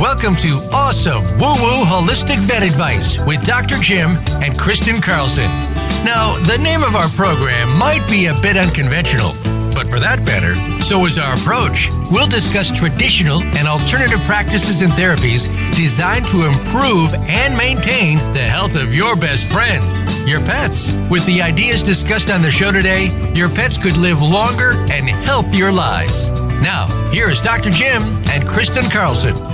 Welcome to Awesome Woo Woo Holistic Vet Advice with Dr. Jim and Kristen Carlson. Now, the name of our program might be a bit unconventional, but for that matter, so is our approach. We'll discuss traditional and alternative practices and therapies designed to improve and maintain the health of your best friends, your pets. With the ideas discussed on the show today, your pets could live longer and healthier lives. Now, here is Dr. Jim and Kristen Carlson.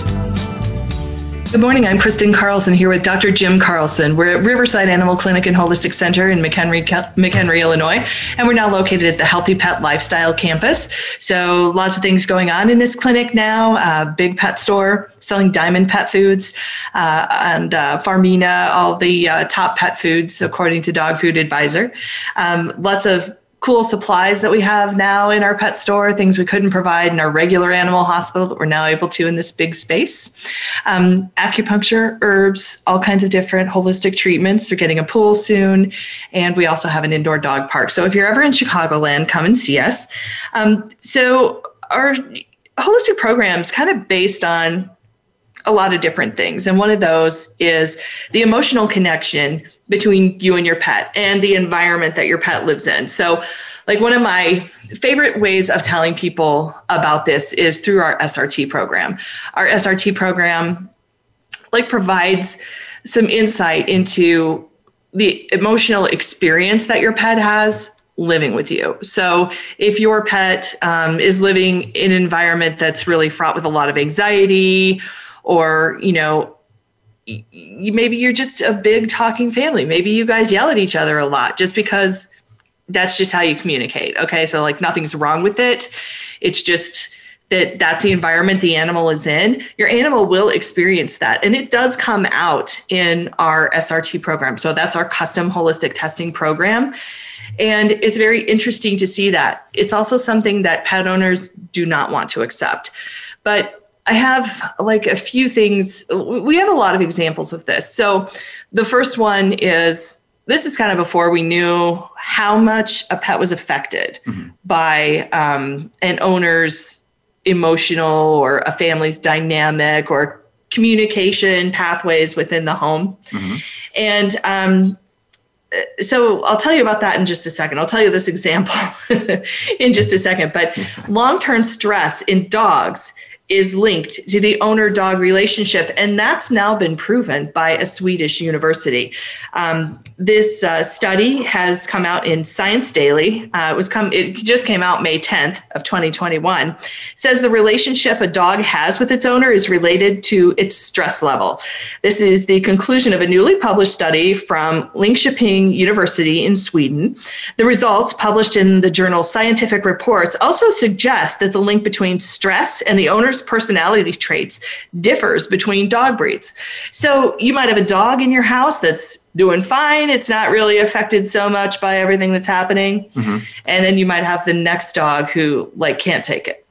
Good morning. I'm Kristen Carlson here with Dr. Jim Carlson. We're at Riverside Animal Clinic and Holistic Center in McHenry, McHenry, Illinois, and we're now located at the Healthy Pet Lifestyle Campus. So lots of things going on in this clinic now. Uh, big pet store selling diamond pet foods uh, and uh, Farmina, all the uh, top pet foods according to Dog Food Advisor. Um, lots of cool supplies that we have now in our pet store, things we couldn't provide in our regular animal hospital that we're now able to in this big space. Um, acupuncture, herbs, all kinds of different holistic treatments. They're getting a pool soon. And we also have an indoor dog park. So if you're ever in Chicagoland, come and see us. Um, so our holistic programs kind of based on a lot of different things. And one of those is the emotional connection between you and your pet and the environment that your pet lives in. So, like one of my favorite ways of telling people about this is through our SRT program. Our SRT program like provides some insight into the emotional experience that your pet has living with you. So, if your pet um, is living in an environment that's really fraught with a lot of anxiety or you know maybe you're just a big talking family. Maybe you guys yell at each other a lot just because that's just how you communicate okay? So like nothing's wrong with it. It's just that that's the environment the animal is in. Your animal will experience that and it does come out in our srt program. So that's our custom holistic testing program. And it's very interesting to see that. It's also something that pet owners do not want to accept. But I have like a few things. We have a lot of examples of this. So the first one is this is kind of before we knew how much a pet was affected mm-hmm. by um, an owner's emotional or a family's dynamic or communication pathways within the home. Mm-hmm. And um, so I'll tell you about that in just a second. I'll tell you this example in just a second. But long term stress in dogs is linked to the owner dog relationship. And that's now been proven by a Swedish university. Um, this uh, study has come out in Science Daily. Uh, it was come, it just came out May 10th of 2021. It says the relationship a dog has with its owner is related to its stress level. This is the conclusion of a newly published study from Linköping University in Sweden. The results published in the journal Scientific Reports also suggest that the link between stress and the owner's personality traits differs between dog breeds. So you might have a dog in your house that's doing fine. It's not really affected so much by everything that's happening. Mm-hmm. And then you might have the next dog who like can't take it.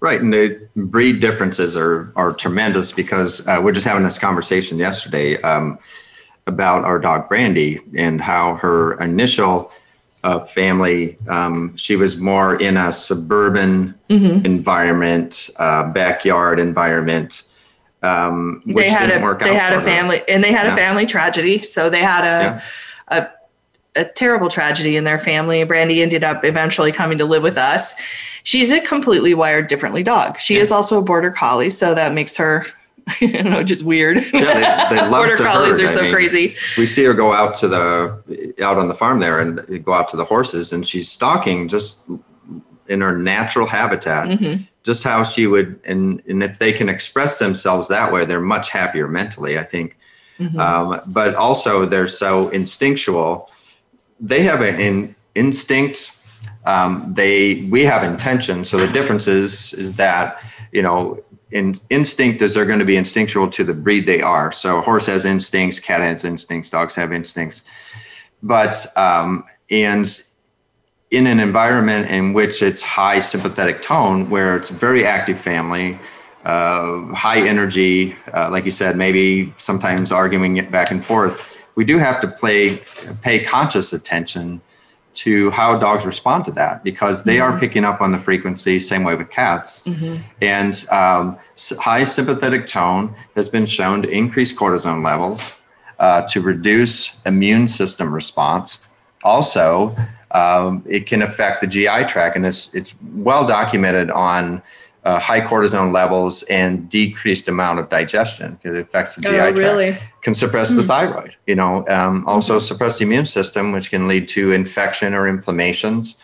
Right, and the breed differences are are tremendous because uh, we're just having this conversation yesterday um, about our dog Brandy and how her initial uh, family. Um, she was more in a suburban mm-hmm. environment, uh, backyard environment. Um, they had a they had a family her. and they had yeah. a family tragedy. So they had a, yeah. a a terrible tragedy in their family. Brandy ended up eventually coming to live with us. She's a completely wired differently dog. She yeah. is also a border collie, so that makes her you know, just weird. Yeah, they, they love Border collies herd. are so I mean, crazy. We see her go out to the out on the farm there and go out to the horses, and she's stalking just in her natural habitat. Mm-hmm. Just how she would, and and if they can express themselves that way, they're much happier mentally. I think, mm-hmm. um, but also they're so instinctual. They have an in, instinct. Um, they we have intention. So the difference is is that you know in, instinct is they're going to be instinctual to the breed they are. So horse has instincts, cat has instincts, dogs have instincts. But um, and in an environment in which it's high sympathetic tone, where it's a very active family, uh, high energy, uh, like you said, maybe sometimes arguing it back and forth. We do have to play, pay conscious attention to how dogs respond to that because they mm-hmm. are picking up on the frequency, same way with cats. Mm-hmm. And um, high sympathetic tone has been shown to increase cortisone levels, uh, to reduce immune system response. Also, um, it can affect the GI tract, and it's, it's well documented on uh, high cortisone levels and decreased amount of digestion because it affects the GI oh, tract. Really? Can suppress mm. the hmm. thyroid. You know, um, also mm-hmm. suppress the immune system, which can lead to infection or inflammations.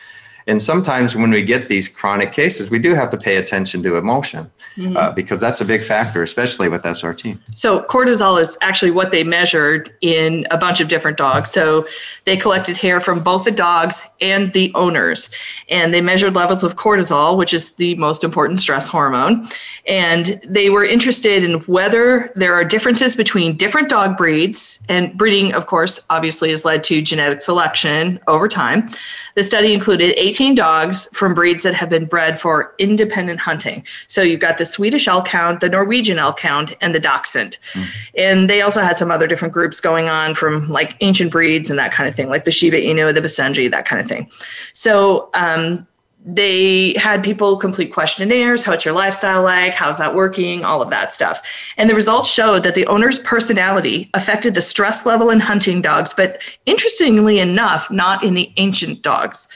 And sometimes when we get these chronic cases, we do have to pay attention to emotion mm-hmm. uh, because that's a big factor, especially with SRT. So, cortisol is actually what they measured in a bunch of different dogs. So, they collected hair from both the dogs and the owners, and they measured levels of cortisol, which is the most important stress hormone. And they were interested in whether there are differences between different dog breeds, and breeding, of course, obviously has led to genetic selection over time. The study included 18 dogs from breeds that have been bred for independent hunting. So you've got the Swedish Elkhound, the Norwegian Elkhound, and the Dachshund. Mm. And they also had some other different groups going on from like ancient breeds and that kind of thing, like the Shiba Inu, the Basenji, that kind of thing. So um, they had people complete questionnaires how's your lifestyle like how's that working all of that stuff. And the results showed that the owner's personality affected the stress level in hunting dogs but interestingly enough not in the ancient dogs.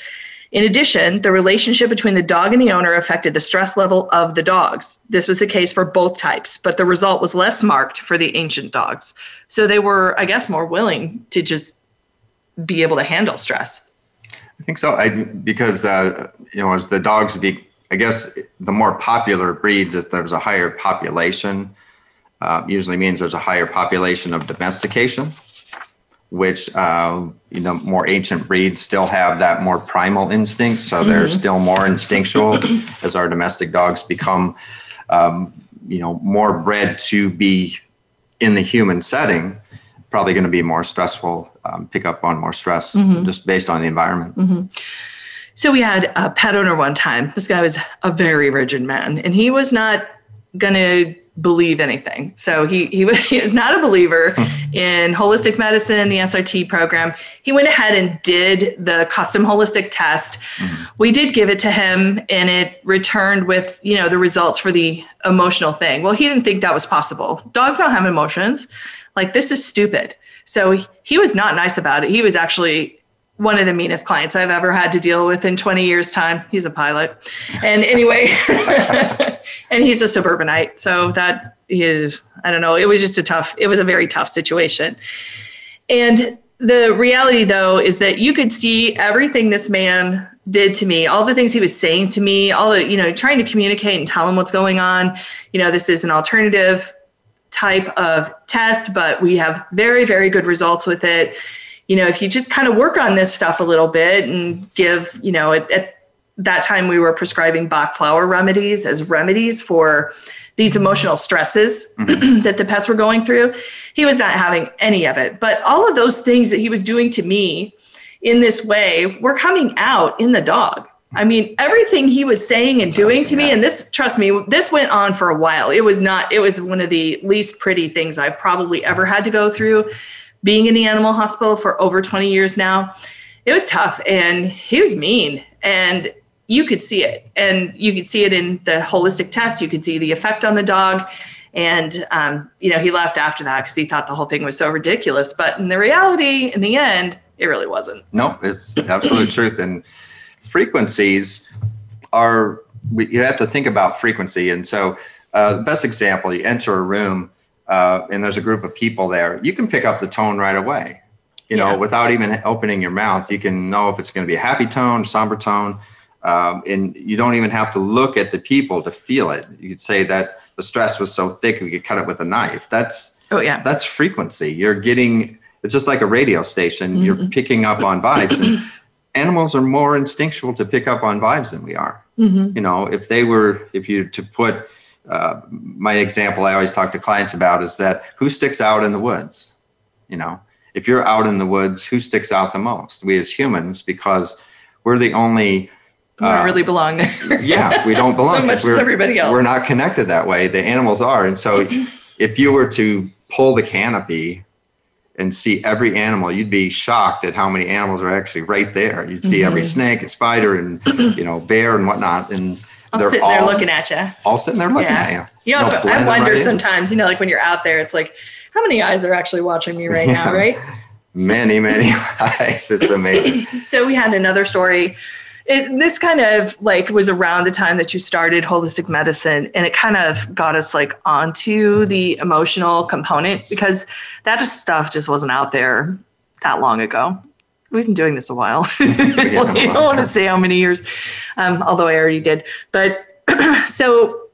In addition the relationship between the dog and the owner affected the stress level of the dogs. This was the case for both types but the result was less marked for the ancient dogs. So they were i guess more willing to just be able to handle stress I think so. I because uh, you know as the dogs be, I guess the more popular breeds, if there's a higher population, uh, usually means there's a higher population of domestication, which uh, you know more ancient breeds still have that more primal instinct, so mm-hmm. they're still more instinctual as our domestic dogs become, um, you know, more bred to be in the human setting probably going to be more stressful, um, pick up on more stress mm-hmm. just based on the environment. Mm-hmm. So we had a pet owner one time. This guy was a very rigid man, and he was not going to believe anything. So he, he, he was not a believer in holistic medicine, the SRT program. He went ahead and did the custom holistic test. Mm-hmm. We did give it to him and it returned with, you know, the results for the emotional thing. Well, he didn't think that was possible. Dogs don't have emotions like this is stupid. So he was not nice about it. He was actually one of the meanest clients i've ever had to deal with in 20 years time. He's a pilot. And anyway and he's a suburbanite. So that is i don't know. It was just a tough it was a very tough situation. And the reality though is that you could see everything this man did to me all the things he was saying to me all the you know trying to communicate and tell him what's going on. You know this is an alternative type of test, but we have very, very good results with it. You know, if you just kind of work on this stuff a little bit and give, you know, at, at that time we were prescribing Bach flower remedies as remedies for these emotional stresses mm-hmm. that the pets were going through. He was not having any of it. But all of those things that he was doing to me in this way were coming out in the dog. I mean, everything he was saying and doing to me, and this, trust me, this went on for a while. It was not, it was one of the least pretty things I've probably ever had to go through being in the animal hospital for over 20 years now. It was tough and he was mean and you could see it. And you could see it in the holistic test. You could see the effect on the dog. And, um, you know, he left after that because he thought the whole thing was so ridiculous. But in the reality, in the end, it really wasn't. No, it's absolute truth. And, frequencies are we, you have to think about frequency. And so uh, the best example you enter a room uh, and there's a group of people there you can pick up the tone right away. You know yeah. without even opening your mouth you can know if it's going to be a happy tone somber tone um, and you don't even have to look at the people to feel it. You could say that the stress was so thick we could cut it with a knife. That's oh yeah. that's frequency. You're getting it's just like a radio station. Mm-hmm. you're picking up on vibes. And animals are more instinctual to pick up on vibes than we are. Mm-hmm. You know, if they were, if you to put uh, my example, I always talk to clients about is that who sticks out in the woods? You know, if you're out in the woods, who sticks out the most? We as humans, because we're the only. We don't uh, really belong there. yeah, we don't belong. so much as everybody else. We're not connected that way. The animals are, and so if you were to pull the canopy and see every animal, you'd be shocked at how many animals are actually right there. You'd see every mm-hmm. snake and spider and you know bear and whatnot, and All they're all sitting there looking at you. all sitting there looking at you. You know, No I wonder right in. sometimes, you know, like when you're out there, it's like, how many eyes are actually watching me right now, right? Many, many eyes. It's amazing. So we had another story. It, this kind of like was around the time that you started holistic medicine, and it kind of got us like onto the emotional component because that just stuff just wasn't out there that long ago. We've been doing this a while. a I long don't want to say how many years, um, although I already did. But so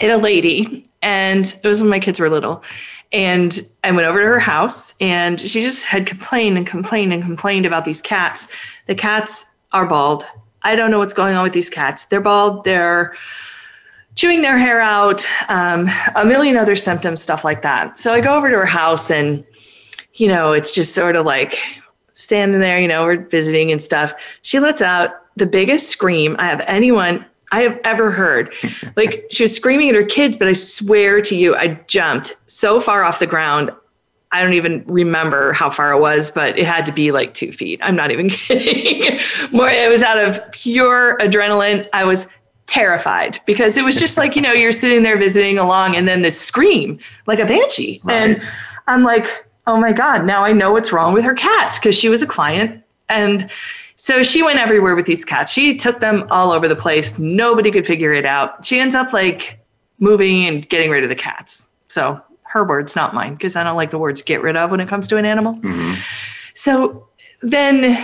it a lady, and it was when my kids were little. And I went over to her house, and she just had complained and complained and complained about these cats. The cats are bald. I don't know what's going on with these cats. They're bald. They're chewing their hair out, um, a million other symptoms, stuff like that. So I go over to her house, and you know, it's just sort of like standing there. You know, we're visiting and stuff. She lets out the biggest scream I have anyone I have ever heard. Like she was screaming at her kids, but I swear to you, I jumped so far off the ground. I don't even remember how far it was, but it had to be like two feet. I'm not even kidding. More, it was out of pure adrenaline. I was terrified because it was just like, you know, you're sitting there visiting along and then this scream like a banshee. Right. And I'm like, oh my God, now I know what's wrong with her cats because she was a client. And so she went everywhere with these cats. She took them all over the place. Nobody could figure it out. She ends up like moving and getting rid of the cats. So her words, not mine, because I don't like the words get rid of when it comes to an animal. Mhm. So then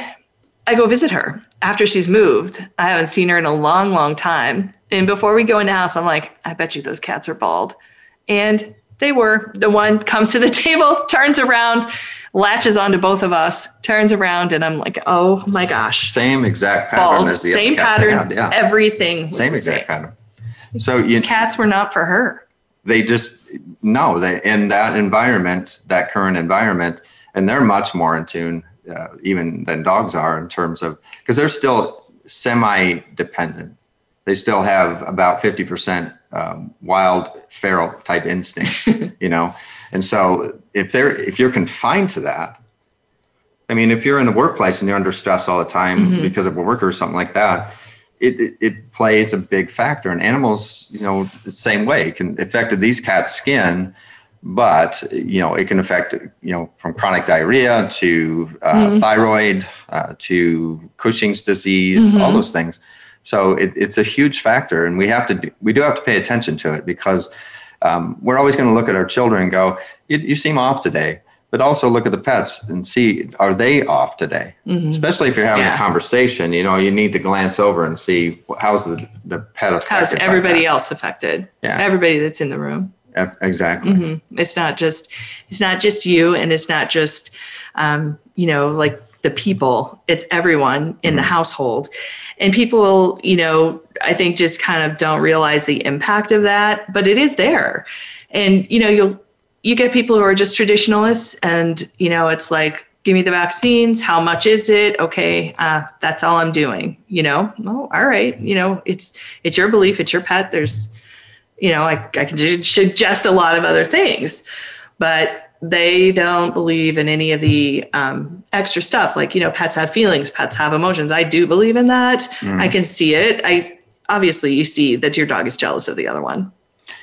I go visit her after she's moved. I haven't seen her in a long, long time. And before we go in the house, I'm like, I bet you those cats are bald. And they were. The one comes to the table, turns around, latches onto both of us, turns around, and I'm like, oh my gosh. Same exact pattern Bald, as the same other cats I pattern, Yeah. everything was Same the exact same. pattern. So you, Cats were not for her. They just no they in that environment that current environment and they're much more in tune uh, even than dogs are in terms of because they're still semi dependent they still have about 50% um, wild feral type instinct you know and so if they're if you're confined to that i mean if you're in the workplace and you're under stress all the time Mhm. because of a worker or something like that it, it, it plays a big factor and animals you know the same way it can affect these cats skin but you know it can affect you know from chronic diarrhea to uh, Mhm. thyroid uh, to cushing's disease all Mhm. those things so it, it's a huge factor and we have to do, we do have to pay attention to it because um, we're always going to look at our children and go you, you seem off today but also look at the pets and see are they off today Mhm. especially if you're having Yeah. a conversation you know you need to glance over and see how's the, the pet affected How's everybody else affected? Yeah. Everybody that's in the room. E- exactly hmm It's not just it's not just you, and it's not just um, you know like the people. It's everyone in the Mhm. household, and people you know I think just kind of don't realize the impact of that, but it is there, and you know you'll you get people who are just traditionalists, and you know it's like. Give me the vaccines. How much is it? Okay, uh, that's all I'm doing. You know, oh, all right. You know, it's it's your belief. It's your pet. There's you know, I, I can suggest a lot of other things, but they don't believe in any of the um, extra stuff. Like, you know, pets have feelings, pets have emotions. I do believe in that. Mhm. I can see it. I obviously you see that your dog is jealous of the other one.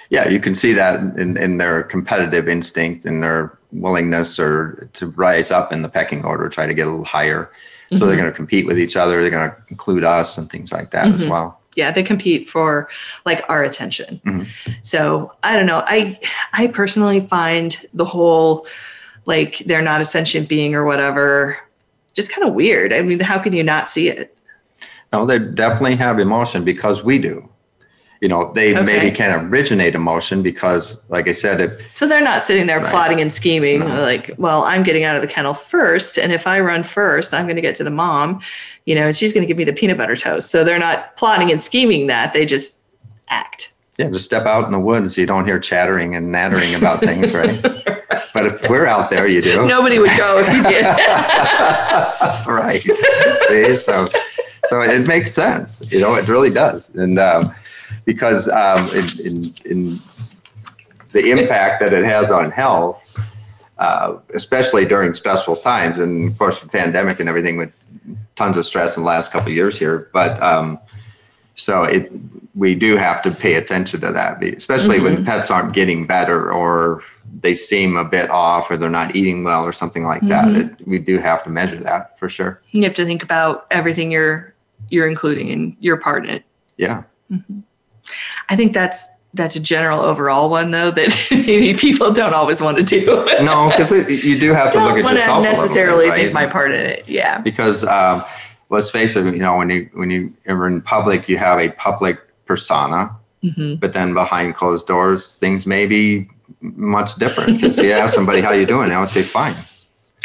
Yeah you can see that in, in their competitive instinct and their willingness or to rise up in the pecking order try to get a little higher so they're Mhm. going to compete with each other they're going to include us and things like that as Mhm. well yeah, they compete for like our attention. Mhm. So I don't know. I I personally find the whole like they're not a sentient being or whatever just kind of weird. I mean, how can you not see it? no they definitely have emotion because we do you know they Okay. maybe can't originate emotion because like i said if So they're not sitting there Right. plotting and scheming No. like, well, I'm getting out of the kennel first, and if I run first, I'm going to get to the mom, you know, and she's going to give me the peanut butter toast. So they're not plotting and scheming that; they just act. yeah just step out in the woods you don't hear chattering and nattering about things right but if we're out there you do Nobody would go if you did. right. See, so so it makes sense. You know, it really does, and um, because um, in, in in the impact that it has on health, uh, especially during stressful times, and of course, the pandemic and everything with tons of stress in the last couple of years here. But um, so it, we do have to pay attention to that, especially mm-hmm. when pets aren't getting better or they seem a bit off or they're not eating well or something like mm-hmm. that. It, we do have to measure that for sure. You have to think about everything you're you're including in your part in it. Yeah. Mm-hmm. I think that's that's a general overall one though that maybe people don't always want to do. no, because you do have to look at yourself. necessarily bit, right? think my part in it. Yeah. Because um, let's face it, you know, when you when you are in public, you have a public persona, mm-hmm. but then behind closed doors, things may be much different. Because you ask somebody how you doing, I would say fine.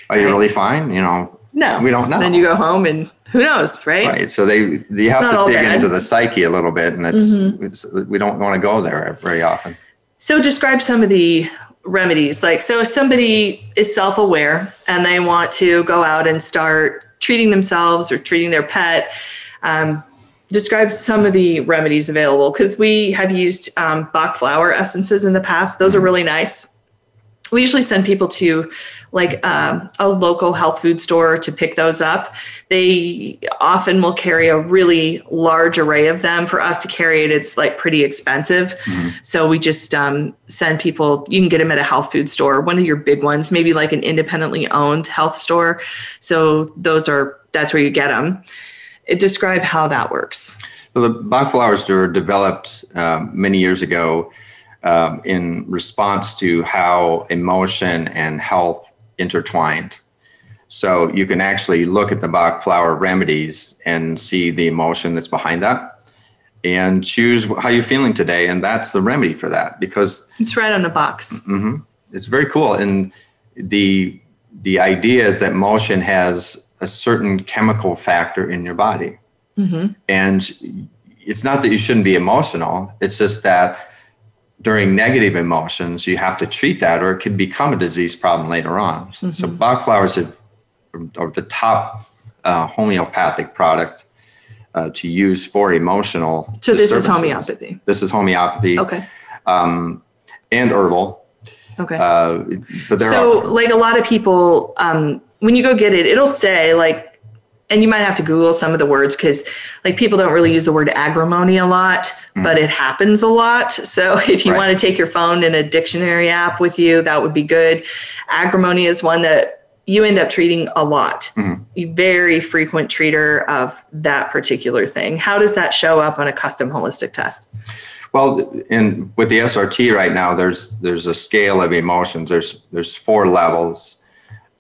Are you really fine? You know, no, we don't know. Then you go home and who knows, right? Right. So they you have to dig bad. into the psyche a little bit, and it's, mm-hmm. it's we don't want to go there very often. So describe some of the remedies. Like, so if somebody is self-aware and they want to go out and start treating themselves or treating their pet, um, describe some of the remedies available because we have used um, Bach flower essences in the past. Those are mm-hmm. really nice. We usually send people to like um, a local health food store to pick those up. They often will carry a really large array of them. For us to carry it, it's like pretty expensive. Mm-hmm. So we just um, send people, you can get them at a health food store, one of your big ones, maybe like an independently owned health store. So those are, that's where you get them. It, describe how that works. Well, the Bach flowers were developed uh, many years ago um, in response to how emotion and health intertwined. So you can actually look at the Bach flower remedies and see the emotion that's behind that and choose how you're feeling today. And that's the remedy for that because it's right on the box. Mm-hmm, it's very cool. And the, the idea is that motion has a certain chemical factor in your body. Mm-hmm. And it's not that you shouldn't be emotional, it's just that during negative emotions, you have to treat that, or it could become a disease problem later on. Mm-hmm. So, are, are the top uh, homeopathic product uh, to use for emotional. So, this is homeopathy. This is homeopathy. Okay. Um, and herbal. Okay. Uh, but so, are, like a lot of people, um, when you go get it, it'll say like and you might have to Google some of the words because like people don't really use the word agrimony a lot, mm. but it happens a lot. So if you right. want to take your phone and a dictionary app with you, that would be good. Agrimony is one that you end up treating a lot. Mm. Very frequent treater of that particular thing. How does that show up on a custom holistic test? Well, in with the SRT right now, there's there's a scale of emotions. There's there's four levels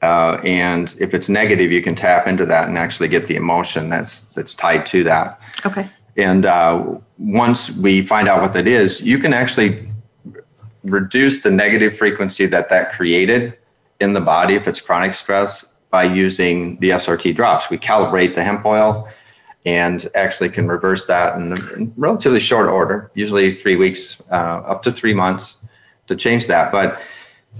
uh, and if it's negative, you can tap into that and actually get the emotion that's that's tied to that. Okay. And uh, once we find out what that is, you can actually reduce the negative frequency that that created in the body if it's chronic stress by using the SRT drops. We calibrate the hemp oil and actually can reverse that in, in relatively short order, usually three weeks, uh, up to three months to change that. But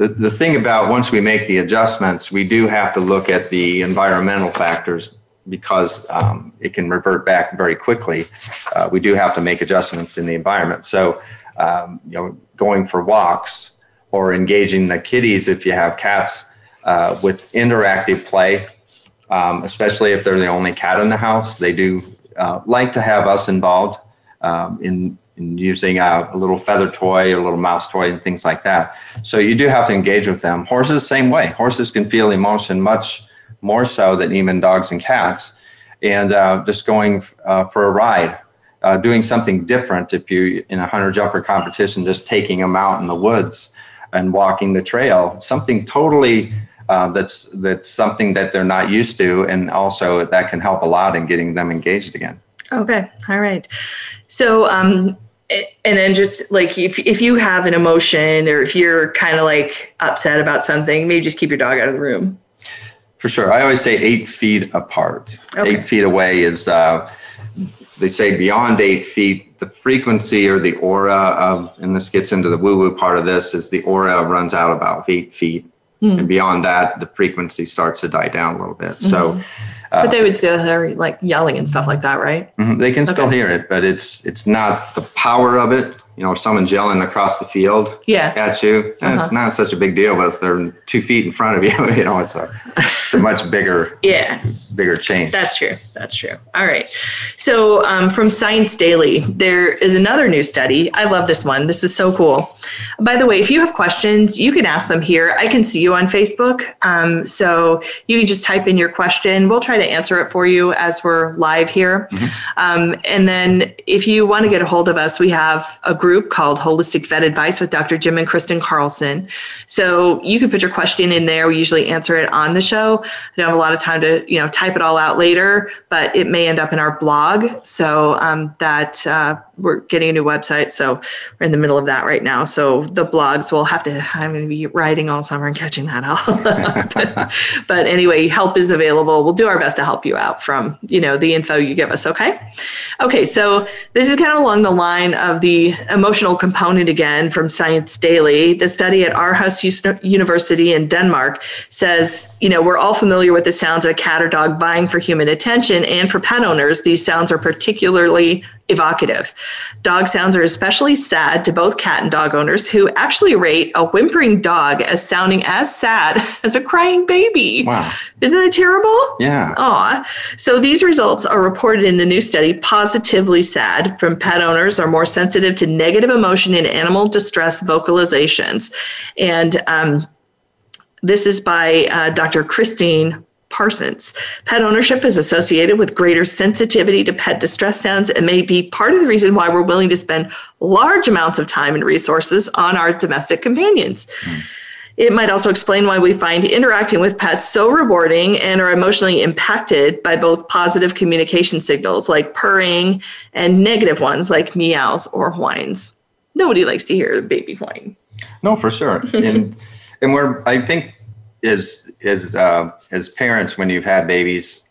the, the thing about once we make the adjustments, we do have to look at the environmental factors because um, it can revert back very quickly. Uh, we do have to make adjustments in the environment. So, um, you know, going for walks or engaging the kitties if you have cats uh, with interactive play, um, especially if they're the only cat in the house, they do uh, like to have us involved um, in using a, a, little feather toy or a little mouse toy and things like that. So you do have to engage with them. Horses, same way. Horses can feel emotion much more so than even dogs and cats. And uh, just going uh, for a ride, uh, doing something different. If you in a hunter jumper competition, just taking them out in the woods and walking the trail, something totally. Uh, that's that's something that they're not used to, and also that can help a lot in getting them engaged again. Okay, all right. So um, and then just like if, if you have an emotion or if you're kind of like upset about something maybe just keep your dog out of the room. For sure. I always say eight feet apart. Okay. eight feet away is uh, they say beyond eight feet the frequency or the aura of and this gets into the woo woo part of this is the aura runs out about eight feet mm. and beyond that the frequency starts to die down a little bit mm-hmm. so uh, but they would still hear like yelling and stuff like that, right? Mm-hmm. They can okay. still hear it, but it's it's not the power of it. You know, someone's yelling across the field Yeah. at you, and it's Uh-huh. not such a big deal. But if they're two feet in front of you, you know, it's a it's a much bigger Yeah. bigger change. That's true. That's true. All right. So, um, from Science Daily, there is another new study. I love this one. This is so cool. By the way, if you have questions, you can ask them here. I can see you on Facebook. Um, so, you can just type in your question. We'll try to answer it for you as we're live here. Um, and then, if you want to get a hold of us, we have a group called Holistic Vet Advice with Dr. Jim and Kristen Carlson. So, you can put your question in there. We usually answer it on the show. I don't have a lot of time to, you know, type it all out later, but it may end up in our blog. So um, that uh, we're getting a new website. So we're in the middle of that right now. So the blogs will have to, I'm going to be writing all summer and catching that up. but, but anyway, help is available. We'll do our best to help you out from, you know, the info you give us. Okay. Okay. So this is kind of along the line of the emotional component again from Science Daily. The study at Aarhus Us- University in Denmark says, you know, we're all familiar with the sounds of a cat or dog vying for human attention. And for pet owners, these sounds are particularly evocative. Dog sounds are especially sad to both cat and dog owners who actually rate a whimpering dog as sounding as sad as a crying baby. Wow. Isn't that terrible? Yeah. Aw. So these results are reported in the new study, positively sad from pet owners are more sensitive to negative emotion in animal distress vocalizations. And um, this is by uh, Dr. Christine Parsons. Pet ownership is associated with greater sensitivity to pet distress sounds and may be part of the reason why we're willing to spend large amounts of time and resources on our domestic companions. Hmm. It might also explain why we find interacting with pets so rewarding and are emotionally impacted by both positive communication signals like purring and negative ones like meows or whines. Nobody likes to hear a baby whine. No, for sure. and and we're I think as as uh, as parents when you've had babies,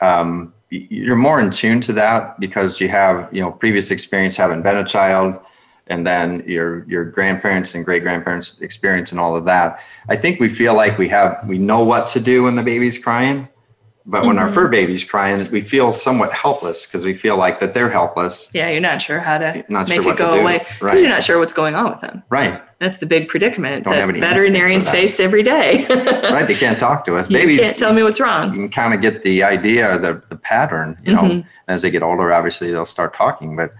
um, you're more in tune to that because you have you know previous experience having been a child, and then your your grandparents and great grandparents experience and all of that. I think we feel like we have we know what to do when the baby's crying. But when our fur baby's crying, we feel somewhat helpless because we feel like that they're helpless. Yeah, you're not sure how to Not make sure it go away because Right. you're not sure what's going on with them. Right. That's the big predicament Don't that veterinarians that. face every day. Right. They can't talk to us. you Babies can't tell me what's wrong. you can kind of get the idea, the, the pattern, you know, Mhm. as they get older, obviously they'll start talking, but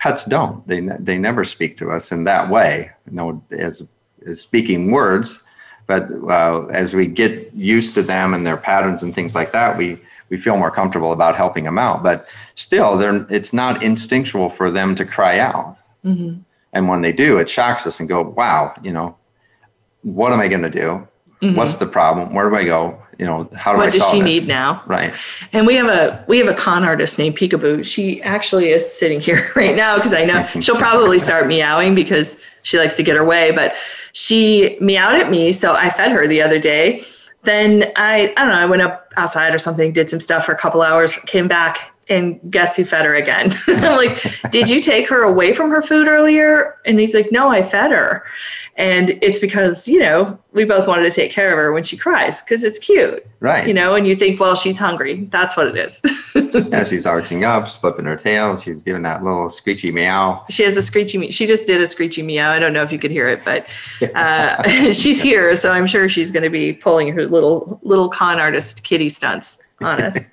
pets don't, they, they never speak to us in that way, you know, as, as speaking words. But uh, as we get used to them and their patterns and things like that, we, we feel more comfortable about helping them out. But still, they're, it's not instinctual for them to cry out. Mm-hmm. And when they do, it shocks us and go, wow, you know, what am I going to do? What's the problem? Where do I go? You know, how do I. What does solve she it? need now? Right. And we have a we have a con artist named Peekaboo. She actually is sitting here right now because I know she'll probably start meowing because she likes to get her way. But she meowed at me, so I fed her the other day. Then I I don't know. I went up outside or something, did some stuff for a couple hours, came back, and guess who fed her again? I'm like, did you take her away from her food earlier? And he's like, no, I fed her. And it's because, you know, we both wanted to take care of her when she cries because it's cute Right. you know, and you think, well, she's hungry. That's what it is. Yeah, she's arching up, flipping her tail. She's giving that little screechy meow. she has a screechy. Me- she just did a screechy meow. I don't know if you could hear it, but uh, she's here, so I'm sure she's going to be pulling her little little con artist kitty stunts on us.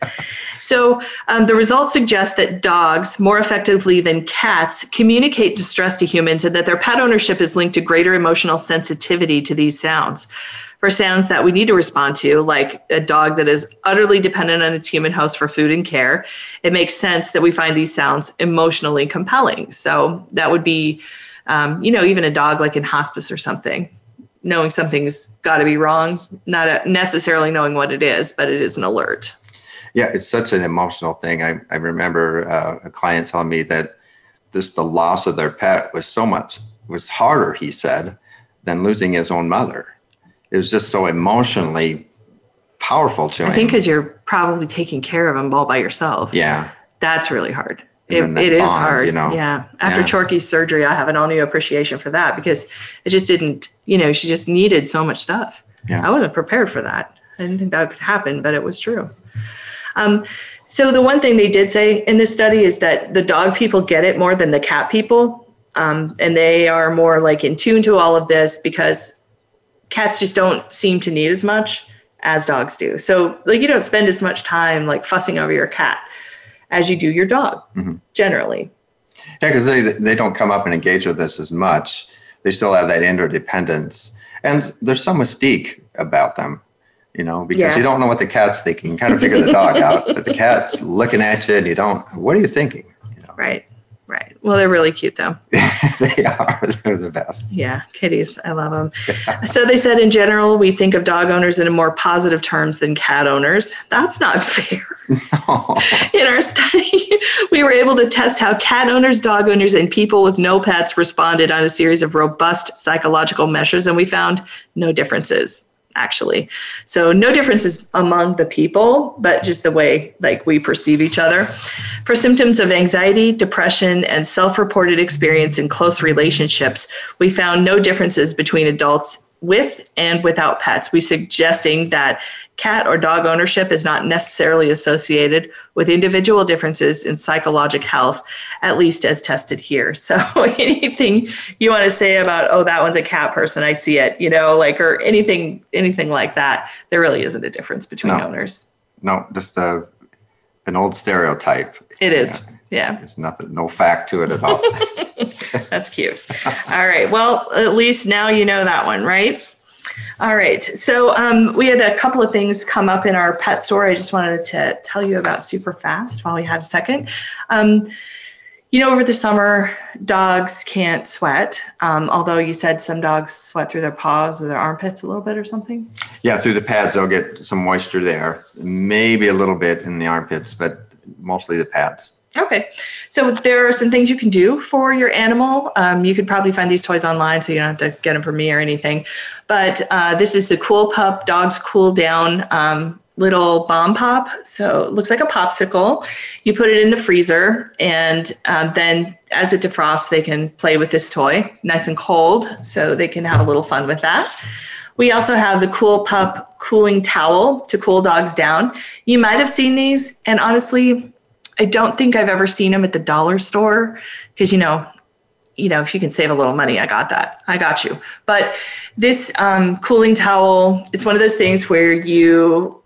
so um, the results suggest that dogs, more effectively than cats, communicate distress to humans, and that their pet ownership is linked to greater emotional sensitivity to these sounds. for sounds that we need to respond to, like a dog that is utterly dependent on its human host for food and care, it makes sense that we find these sounds emotionally compelling. So that would be, um, you know, even a dog like in hospice or something, knowing something's got to be wrong, not necessarily knowing what it is, but it is an alert. Yeah, it's such an emotional thing. I, I remember uh, a client telling me that just the loss of their pet was so much was harder, he said, than losing his own mother. It was just so emotionally powerful to him. I think because you're probably taking care of them all by yourself. yeah, That's really hard. It, it is bond, hard. you know? Yeah. After Yeah. Chorky's surgery, I have an all new appreciation for that because it just didn't, you know, she just needed so much stuff. Yeah. I wasn't prepared for that. I didn't think that could happen, but it was true. Um, so the one thing they did say in this study is that the dog people get it more than the cat people. Um, and they are more like in tune to all of this because cats just don't seem to need as much as dogs do. So like you don't spend as much time like fussing over your cat as you do your dog mm-hmm. generally. Yeah, because they they don't come up and engage with us as much. They still have that interdependence, and there's some mystique about them, you know, because yeah. you don't know what the cat's thinking. You kind of figure the dog out, but the cat's looking at you, and you don't. What are you thinking? You know? Right. Right. Well, they're really cute though. they are. They're the best. Yeah, kitties. I love them. So they said in general, we think of dog owners in a more positive terms than cat owners. That's not fair. No. In our study, we were able to test how cat owners, dog owners, and people with no pets responded on a series of robust psychological measures, and we found no differences actually. So no differences among the people, but just the way like we perceive each other. For symptoms of anxiety, depression, and self-reported experience in close relationships, we found no differences between adults with and without pets. We suggesting that cat or dog ownership is not necessarily associated with individual differences in psychological health, at least as tested here. So anything you want to say about, oh, that one's a cat person, I see it, you know, like or anything, anything like that, there really isn't a difference between no. owners. No, just a, an old stereotype. It is. Yeah. There's nothing, no fact to it at all. That's cute. All right. Well, at least now you know that one, right? All right. So um, we had a couple of things come up in our pet store. I just wanted to tell you about super fast while we had a second. Um, you know, over the summer, dogs can't sweat. Um, although you said some dogs sweat through their paws or their armpits a little bit or something. Yeah, through the pads, they'll get some moisture there. Maybe a little bit in the armpits, but mostly the pads. Okay. So there are some things you can do for your animal. Um, you could probably find these toys online, so you don't have to get them from me or anything. But uh, this is the Cool Pup Dogs Cool Down um, little bomb pop. So it looks like a popsicle. You put it in the freezer, and um, then as it defrosts, they can play with this toy, nice and cold, so they can have a little fun with that. We also have the Cool Pup cooling towel to cool dogs down. You might have seen these, and honestly, I don't think I've ever seen them at the dollar store because you know, you know, if you can save a little money, I got that. I got you. But this um, cooling towel, it's one of those things where you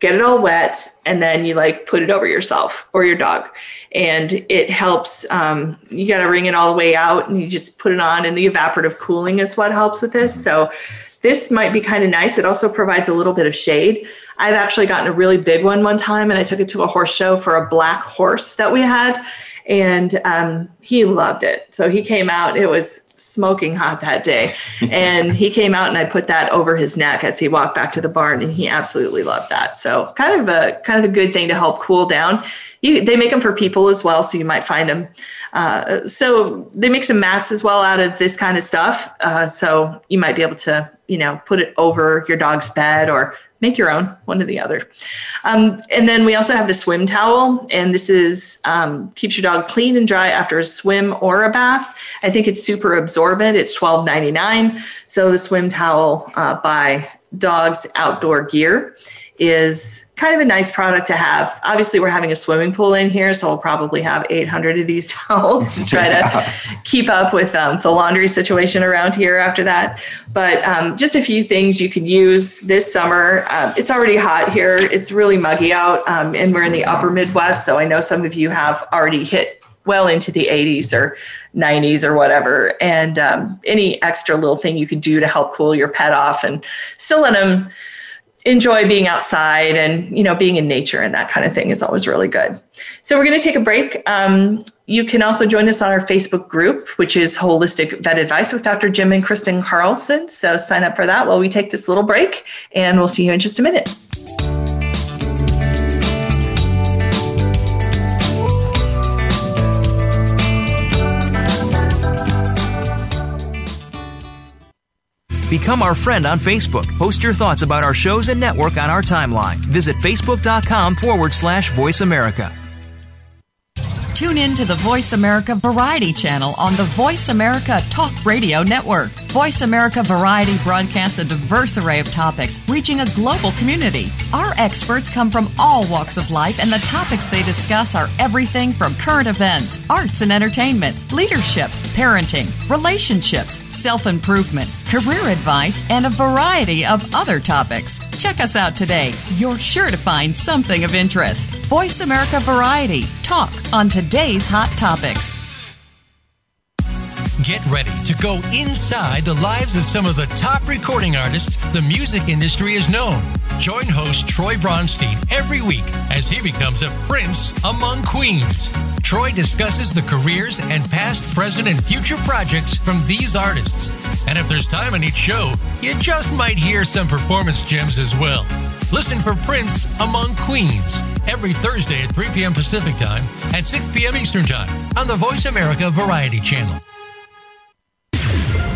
get it all wet and then you like put it over yourself or your dog and it helps um, you got to wring it all the way out and you just put it on and the evaporative cooling is what helps with this so this might be kind of nice it also provides a little bit of shade I've actually gotten a really big one one time, and I took it to a horse show for a black horse that we had, and um, he loved it. So he came out. It was smoking hot that day, and he came out, and I put that over his neck as he walked back to the barn, and he absolutely loved that. So kind of a kind of a good thing to help cool down. You, they make them for people as well, so you might find them. Uh, so they make some mats as well out of this kind of stuff. Uh, so you might be able to, you know, put it over your dog's bed or make your own, one or the other. Um, and then we also have the swim towel, and this is um, keeps your dog clean and dry after a swim or a bath. I think it's super absorbent. It's twelve ninety nine. So the swim towel uh, by Dogs Outdoor Gear is kind of a nice product to have. Obviously, we're having a swimming pool in here, so we'll probably have 800 of these towels to try to keep up with um, the laundry situation around here after that. But um, just a few things you can use this summer. Uh, it's already hot here, it's really muggy out, um, and we're in the upper Midwest, so I know some of you have already hit well into the 80s or 90s or whatever. And um, any extra little thing you can do to help cool your pet off and still let them enjoy being outside and you know being in nature and that kind of thing is always really good. So we're going to take a break. Um, you can also join us on our facebook group which is holistic vet advice with dr jim and kristen carlson. So sign up for that while we take this little break and we'll see you in just a minute Become our friend on Facebook. Post your thoughts about our shows and network on our timeline. Visit facebook.com forward slash voice America. Tune in to the Voice America Variety channel on the Voice America Talk Radio Network. Voice America Variety broadcasts a diverse array of topics, reaching a global community. Our experts come from all walks of life, and the topics they discuss are everything from current events, arts and entertainment, leadership, parenting, relationships, self improvement, career advice, and a variety of other topics. Check us out today. You're sure to find something of interest. Voice America Variety. Talk on today's hot topics. Get ready to go inside the lives of some of the top recording artists the music industry has known. Join host Troy Bronstein every week as he becomes a prince among queens. Troy discusses the careers and past, present, and future projects from these artists. And if there's time on each show, you just might hear some performance gems as well. Listen for Prince Among Queens every Thursday at 3 p.m. Pacific Time and 6 p.m. Eastern Time on the Voice America Variety Channel.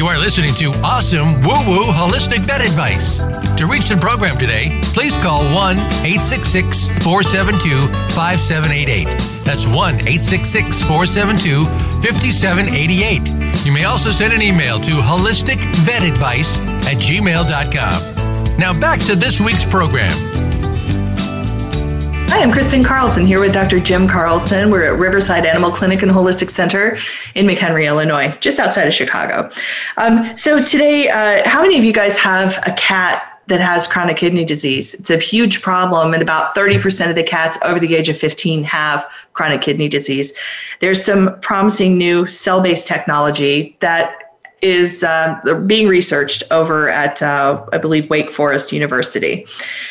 You are listening to awesome woo woo holistic vet advice. To reach the program today, please call 1 866 472 5788. That's 1 866 472 5788. You may also send an email to holisticvetadvice at gmail.com. Now back to this week's program. Hi, I'm Kristen Carlson here with Dr. Jim Carlson. We're at Riverside Animal Clinic and Holistic Center in McHenry, Illinois, just outside of Chicago. Um, so, today, uh, how many of you guys have a cat that has chronic kidney disease? It's a huge problem, and about 30% of the cats over the age of 15 have chronic kidney disease. There's some promising new cell based technology that is uh, being researched over at, uh, I believe, Wake Forest University.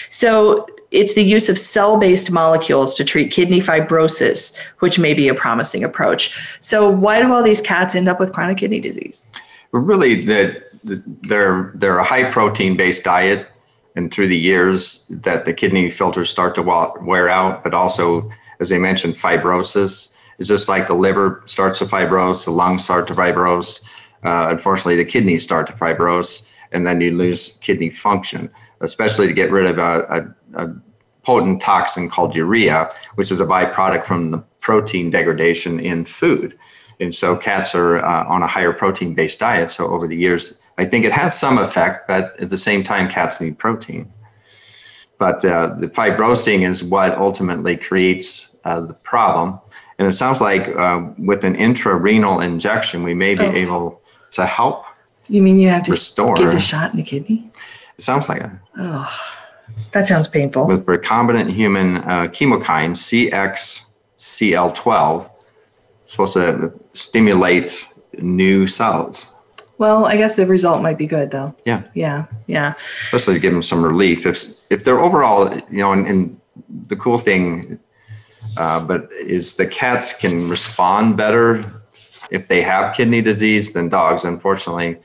So, it's the use of cell based molecules to treat kidney fibrosis, which may be a promising approach. So, why do all these cats end up with chronic kidney disease? Really, the, the, they're, they're a high protein based diet. And through the years, that the kidney filters start to wear out, but also, as I mentioned, fibrosis. It's just like the liver starts to fibrose, the lungs start to fibrose. Uh, unfortunately, the kidneys start to fibrose, and then you lose kidney function, especially to get rid of a, a a potent toxin called urea, which is a byproduct from the protein degradation in food. And so cats are uh, on a higher protein based diet. So over the years, I think it has some effect, but at the same time, cats need protein. But uh, the fibrosing is what ultimately creates uh, the problem. And it sounds like uh, with an intrarenal injection, we may be oh. able to help. You mean you have to restore. give a shot in the kidney? It sounds like it. Oh. That sounds painful. With recombinant human uh, chemokine, CXCL12, supposed to stimulate new cells. Well, I guess the result might be good, though. Yeah. Yeah. Yeah. Especially to give them some relief. If if they're overall, you know, and, and the cool thing, uh, but is the cats can respond better if they have kidney disease than dogs. Unfortunately.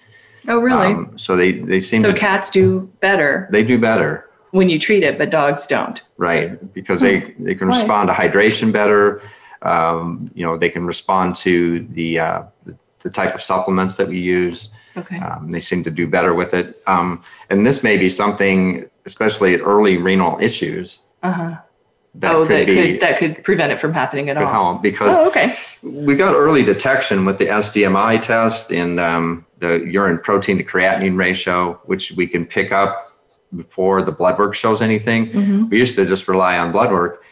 Oh, really? Um, so they they seem. So to, cats do better. They do better when you treat it, but dogs don't. Right, because they, hmm. they can respond to hydration better. Um, you know, they can respond to the, uh, the, the type of supplements that we use. Okay. Um, they seem to do better with it. Um, and this may be something, especially at early renal issues. Uh-huh. That oh, could that be, could that could prevent it from happening at all. Help because oh, okay. we got early detection with the SDMA test and um, the urine protein to creatinine ratio, which we can pick up before the blood work shows anything. Mm-hmm. We used to just rely on blood work.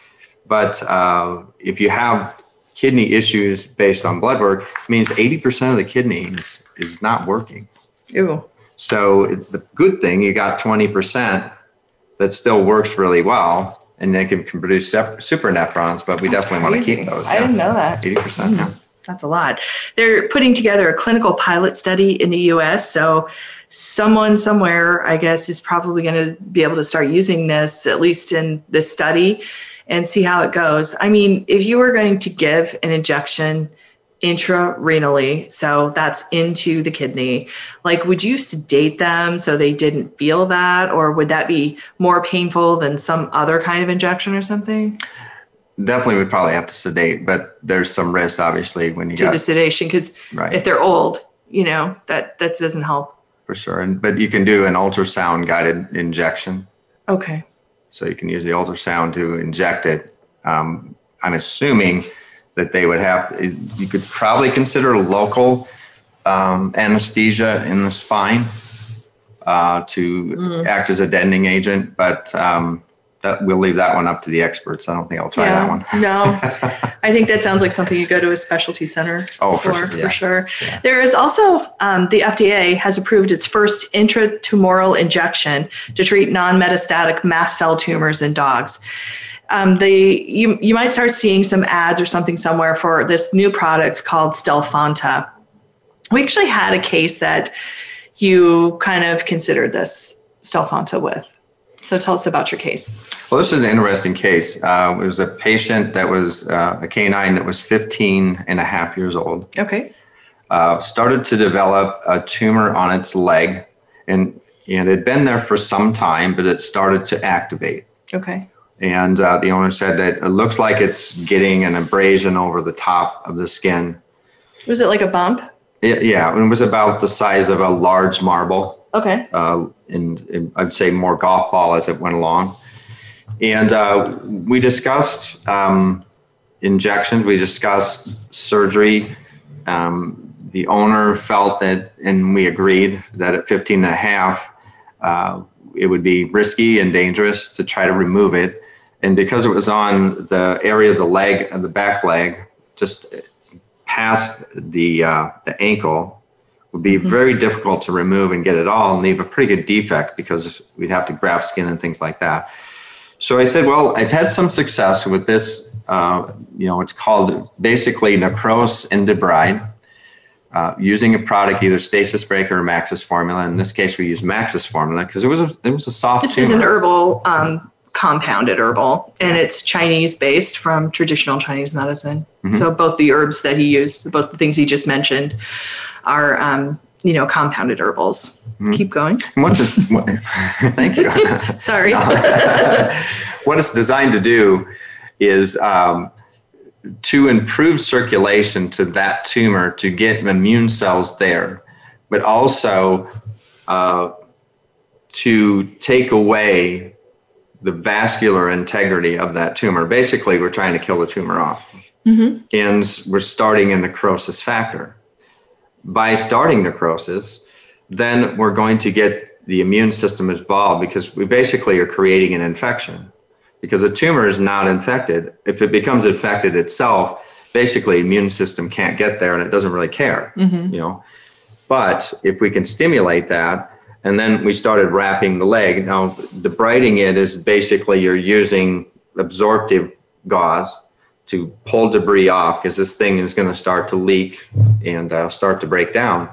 But uh, if you have kidney issues based on blood work, it means 80% of the kidneys is not working. Ew. So the good thing, you got 20% that still works really well and they can, can produce super nephrons, but we That's definitely crazy. want to keep those. I yeah. didn't know that. 80%, mm. yeah. That's a lot. They're putting together a clinical pilot study in the US. So someone somewhere, I guess, is probably going to be able to start using this, at least in this study, and see how it goes. I mean, if you were going to give an injection intrarenally. So that's into the kidney. Like, would you sedate them so they didn't feel that? Or would that be more painful than some other kind of injection or something? Definitely would probably have to sedate, but there's some risk obviously when you To got the sedation, because Right. if they're old, you know, that, that doesn't help. For sure. And but you can do an ultrasound guided injection. Okay. So you can use the ultrasound to inject it. Um, I'm assuming that they would have, you could probably consider local um, anesthesia in the spine uh, to act as a deadening agent, but um, that, we'll leave that one up to the experts. I don't think I'll try that one. no, I think that sounds like something you go to a specialty center Oh, for sure, yeah. For sure. There is also um, the FDA has approved its first intratumoral injection to treat non-metastatic mast cell tumors in dogs. Um, the you you might start seeing some ads or something somewhere for this new product called Stelfonta. We actually had a case that you kind of considered this Stelfonta with. So tell us about your case. Well, this is an interesting case. Uh, it was a patient that was uh, a canine that was 15 and a half years old. Okay. uh, started to develop a tumor on its leg, and and it had been there for some time, but it started to activate. Okay. And uh, the owner said that it looks like it's getting an abrasion over the top of the skin. Was it like a bump? It, yeah, it was about the size of a large marble, Okay. uh, and, and I'd say more golf ball as it went along. And uh, we discussed um, injections, we discussed surgery. Um, the owner felt that, and we agreed that at 15 and a half, uh, it would be risky and dangerous to try to remove it. And because it was on the area of the leg, the back leg, just past the uh, the ankle, would be very difficult to remove and get it all and leave a pretty good defect because we'd have to graft skin and things like that. So I said, well, I've had some success with this. Uh, you know, it's called basically necrose and debride. Uh, using a product, either Stasis Breaker or Max's Formula. In this case, we use Max's Formula because it was a it was a soft. This is an herbal, um, compounded herbal, and it's Chinese based from traditional Chinese medicine. Mm-hmm. So both the herbs that he used, both the things he just mentioned, are um, you know compounded herbals. Mm-hmm. Keep going. And What's? What, thank you. Sorry. what it's designed to do is um, to improve circulation to that tumor to get immune cells there, but also uh, to take away the vascular integrity of that tumor. Basically, we're trying to kill the tumor off. And we're starting in the necrosis factor. By starting necrosis, then we're going to get the immune system involved because we basically are creating an infection. Because a tumor is not infected. If it becomes infected itself, basically immune system can't get there and it doesn't really care. Mm-hmm. You know. But if we can stimulate that, and then we started wrapping the leg. Now, debriding it is basically you're using absorptive gauze to pull debris off because this thing is going to start to leak and uh, start to break down.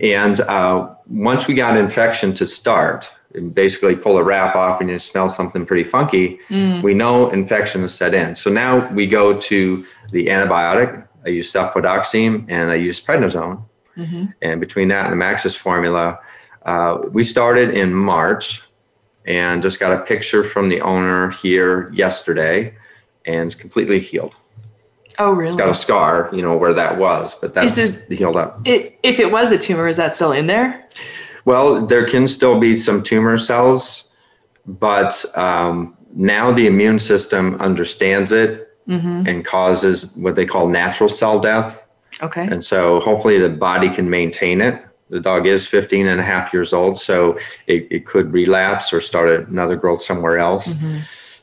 And uh, once we got infection to start, and basically pull a wrap off and you smell something pretty funky, we know infection is set in. So now we go to the antibiotic. I use sulfadoxime and I use prednisone. And between that and the Max's formula, uh, we started in March and just got a picture from the owner here yesterday and it's completely healed. oh, really? It's got a scar, you know, where that was, but that's Is healed up. It, if it was a tumor, is that still in there? Well, there can still be some tumor cells, but um, now the immune system understands it and causes what they call natural cell death. Okay. And so hopefully the body can maintain it. The dog is 15 and a half years old, so it, it could relapse or start another growth somewhere else.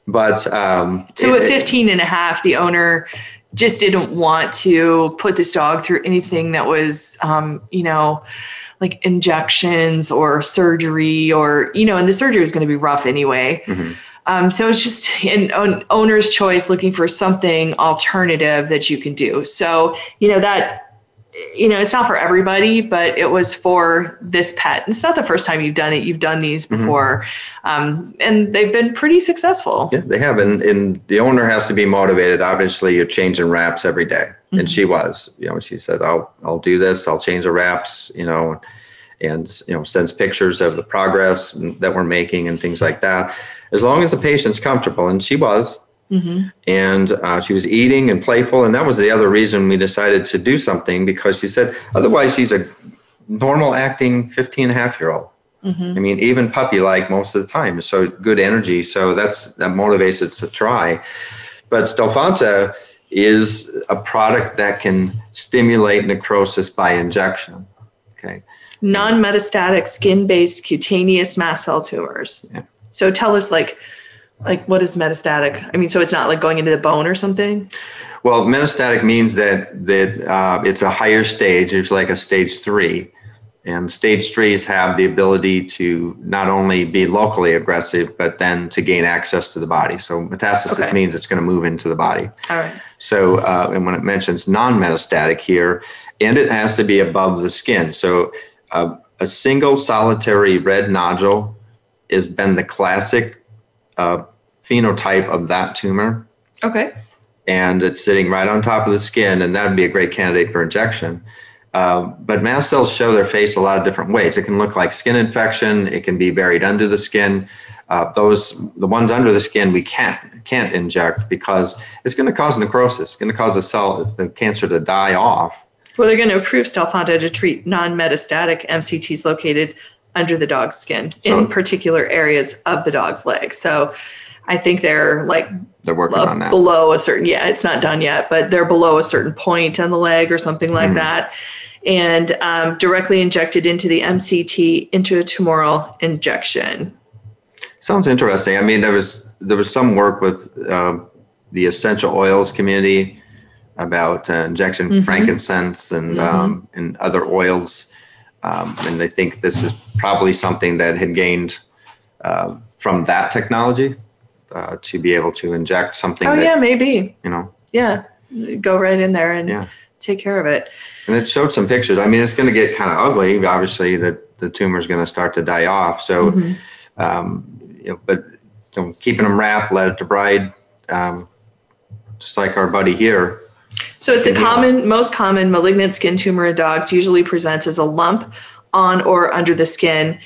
But um, So it- at 15 and a half, the owner just didn't want to put this dog through anything that was, um, you know, like injections or surgery or, you know, and the surgery was going to be rough anyway. Um, so it's just an owner's choice looking for something alternative that you can do. So, you know, that, you know, it's not for everybody, but it was for this pet. It's not the first time you've done it. You've done these before. Um, and they've been pretty successful. Yeah, they have, and, and the owner has to be motivated. Obviously, you're changing wraps every day, and she was. You know, she said, "I'll I'll do this. I'll change the wraps." You know, and you know sends pictures of the progress that we're making and things like that. As long as the patient's comfortable, and she was. And uh, she was eating and playful, and that was the other reason we decided to do something because she said otherwise she's a normal acting 15 and a half year old. I mean, even puppy like most of the time. So good energy. So that's that motivates us to try. But Stelfonta is a product that can stimulate necrosis by injection. Okay. Non metastatic skin based cutaneous mast cell tumors. Yeah. So tell us, like, like what is metastatic? I mean, so it's not like going into the bone or something? Well, metastatic means that that uh, it's a higher stage. It's like a stage three, and stage threes have the ability to not only be locally aggressive, but then to gain access to the body. So metastasis Okay. means it's going to move into the body. All right. So, uh, and when it mentions non-metastatic here, and it has to be above the skin. So, uh, a single solitary red nodule has been the classic uh, phenotype of that tumor Okay. and it's sitting right on top of the skin, and that would be a great candidate for injection. Um, but mast cells show their face a lot of different ways. It can look like skin infection. It can be buried under the skin. Uh, those the ones under the skin we can't can't inject because it's going to cause necrosis. It's going to cause the cell the cancer to die off. Well, they're going to approve Stelfonta to treat non metastatic MCTs located under the dog's skin So- in particular areas of the dog's leg. So I think they're like They're working uh, on that. below a certain, yeah, it's not done yet, but they're below a certain point on the leg or something like Mm-hmm. that. And um, directly injected into the MCT intratumoral injection. Sounds interesting. I mean, there was there was some work with um, the essential oils community about uh, injection frankincense and um, and other oils, um, and I think this is probably something that had gained uh, from that technology uh, to be able to inject something. Oh, that, yeah, maybe. you know, Yeah. Go right in there and Yeah. take care of it. and it showed some pictures. I mean, it's going to get kind of ugly. Obviously, that the tumor is going to start to die off. So, um, you know, but you know, keeping them wrapped, let it debride, um, just like our buddy here. So it's a common, most common malignant skin tumor in dogs usually presents as a lump on or under the skin.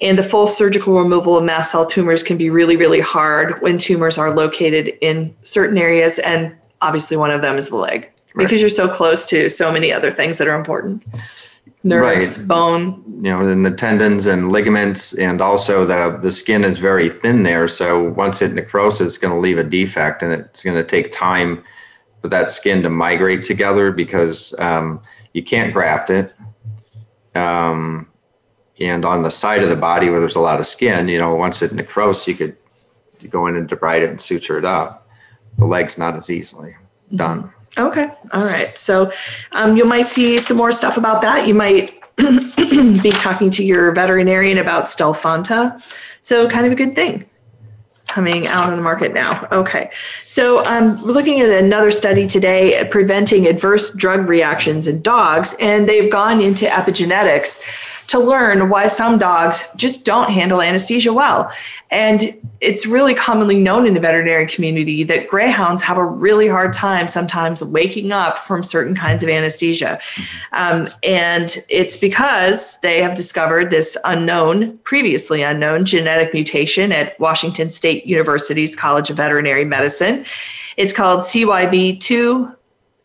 And the full surgical removal of mast cell tumors can be really, really hard when tumors are located in certain areas. And obviously, one of them is the leg because you're so close to so many other things that are important nerves, Right. bone. You know, and the tendons and ligaments, and also the the skin is very thin there. So once it necroses, it's going to leave a defect, and it's going to take time for that skin to migrate together because um, you can't graft it. Um, and on the side of the body where there's a lot of skin, you know, once it necroses, you could go in and debride it and suture it up. The leg's not as easily done. Okay. All right. So um, you might see some more stuff about that. You might be talking to your veterinarian about Stelfonta. So kind of a good thing coming out on the market now. Okay. So um, we're looking at another study today preventing adverse drug reactions in dogs, and they've gone into epigenetics to learn why some dogs just don't handle anesthesia well. And it's really commonly known in the veterinary community that greyhounds have a really hard time sometimes waking up from certain kinds of anesthesia. Um, and it's because they have discovered this unknown, previously unknown genetic mutation at Washington State University's College of Veterinary Medicine. It's called CYB2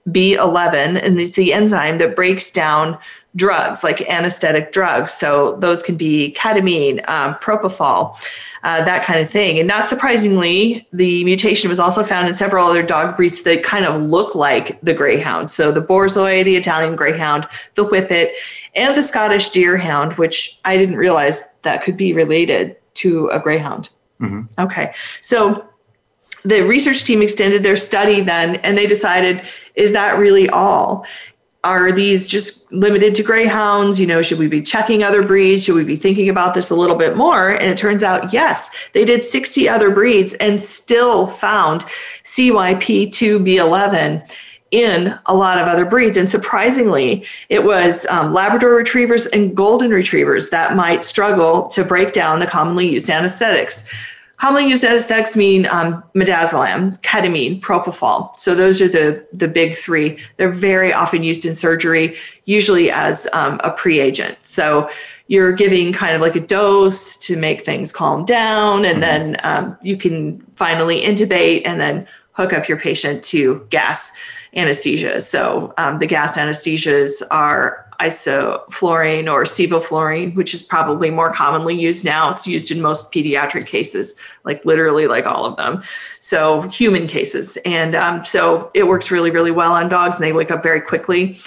B11, and it's the enzyme that breaks down drugs like anesthetic drugs. So those can be ketamine, um, propofol, uh, that kind of thing. And not surprisingly, the mutation was also found in several other dog breeds that kind of look like the greyhound. So the Borzoi, the Italian greyhound, the Whippet, and the Scottish deerhound, which I didn't realize that could be related to a greyhound. Okay. So the research team extended their study then and they decided is that really all are these just limited to greyhounds you know should we be checking other breeds should we be thinking about this a little bit more and it turns out yes they did 60 other breeds and still found cyp2b11 in a lot of other breeds. And surprisingly, it was um, Labrador retrievers and golden retrievers that might struggle to break down the commonly used anesthetics. Commonly used anesthetics mean um, midazolam, ketamine, propofol. So those are the the big three. They're very often used in surgery, usually as um, a pre-agent. So you're giving kind of like a dose to make things calm down, and then um, you can finally intubate and then hook up your patient to gas anesthesia. So um, the gas anesthesias are isoflurane or sevoflurane, which is probably more commonly used now. It's used in most pediatric cases, like literally like all of them. So human cases. And um, so it works really, really well on dogs and they wake up very quickly.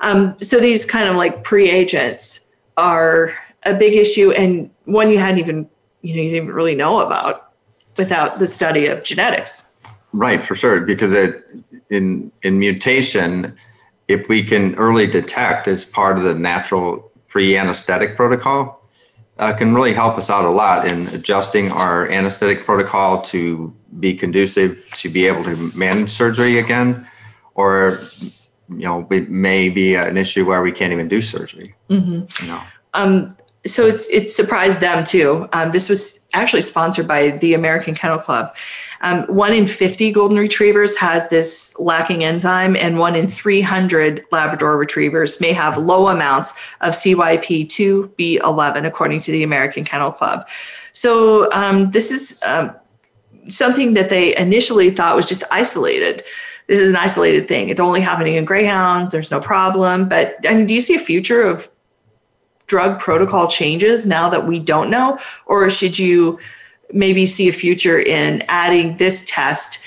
Um, so these kind of like pre-agents are a big issue and one you hadn't even, you know, you didn't really know about without the study of genetics. Right, for sure. Because it in in mutation, if we can early detect as part of the natural pre-anesthetic protocol, uh, can really help us out a lot in adjusting our anesthetic protocol to be conducive to be able to manage surgery again, or you know, it may be an issue where we can't even do surgery. Mm-hmm. You know. Um, so it's it's surprised them too. Um, this was actually sponsored by the American Kennel Club. Um, one in 50 golden retrievers has this lacking enzyme, and one in 300 Labrador retrievers may have low amounts of CYP2B11, according to the American Kennel Club. So um, this is um, something that they initially thought was just isolated. This is an isolated thing. It's only happening in greyhounds. There's no problem. But I mean, do you see a future of drug protocol changes now that we don't know, or should you? Maybe see a future in adding this test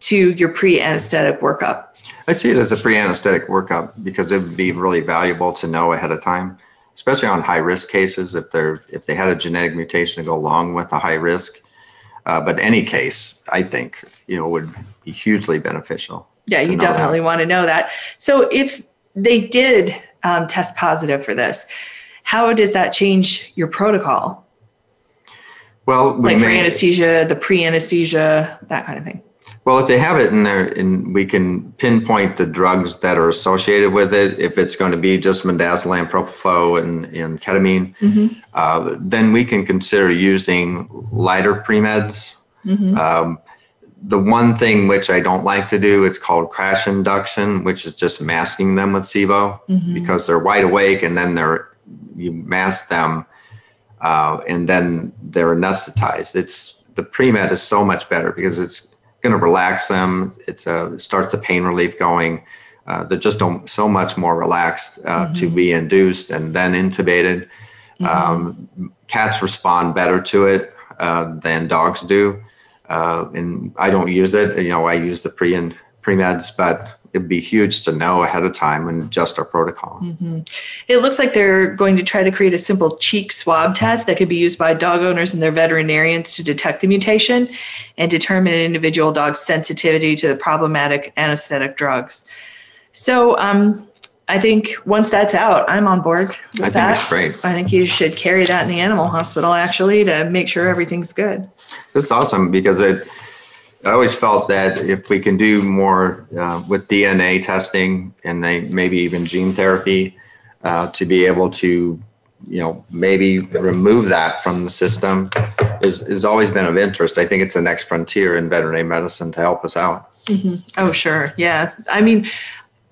to your pre-anesthetic workup? I see it as a pre-anesthetic workup because it would be really valuable to know ahead of time, especially on high risk cases if they're if they had a genetic mutation to go along with a high risk. Uh, but any case, I think you know would be hugely beneficial. Yeah, you definitely that. want to know that. So if they did um, test positive for this, how does that change your protocol? Well, we like for anesthesia, the pre-anesthesia, that kind of thing. Well, if they have it in there, and we can pinpoint the drugs that are associated with it, if it's going to be just midazolam, propofol, and, and ketamine, mm-hmm. uh, then we can consider using lighter premeds. Mm-hmm. Um, the one thing which I don't like to do, it's called crash induction, which is just masking them with sevo mm-hmm. because they're wide awake and then they're you mask them uh, and then they're anesthetized. It's the pre med is so much better because it's going to relax them. It's a it starts the pain relief going. Uh, they're just so much more relaxed uh, mm-hmm. to be induced and then intubated. Mm-hmm. Um, cats respond better to it uh, than dogs do, uh, and I don't use it. You know, I use the pre and pre meds, but it'd be huge to know ahead of time and adjust our protocol. Mm-hmm. It looks like they're going to try to create a simple cheek swab test that could be used by dog owners and their veterinarians to detect the mutation and determine an individual dog's sensitivity to the problematic anesthetic drugs. So, um, I think once that's out, I'm on board with I think that. That's great. I think you should carry that in the animal hospital actually to make sure everything's good. That's awesome because it I always felt that if we can do more uh, with DNA testing and they, maybe even gene therapy uh, to be able to, you know, maybe remove that from the system is, is always been of interest. I think it's the next frontier in veterinary medicine to help us out. Mm-hmm. Oh, sure. Yeah. I mean,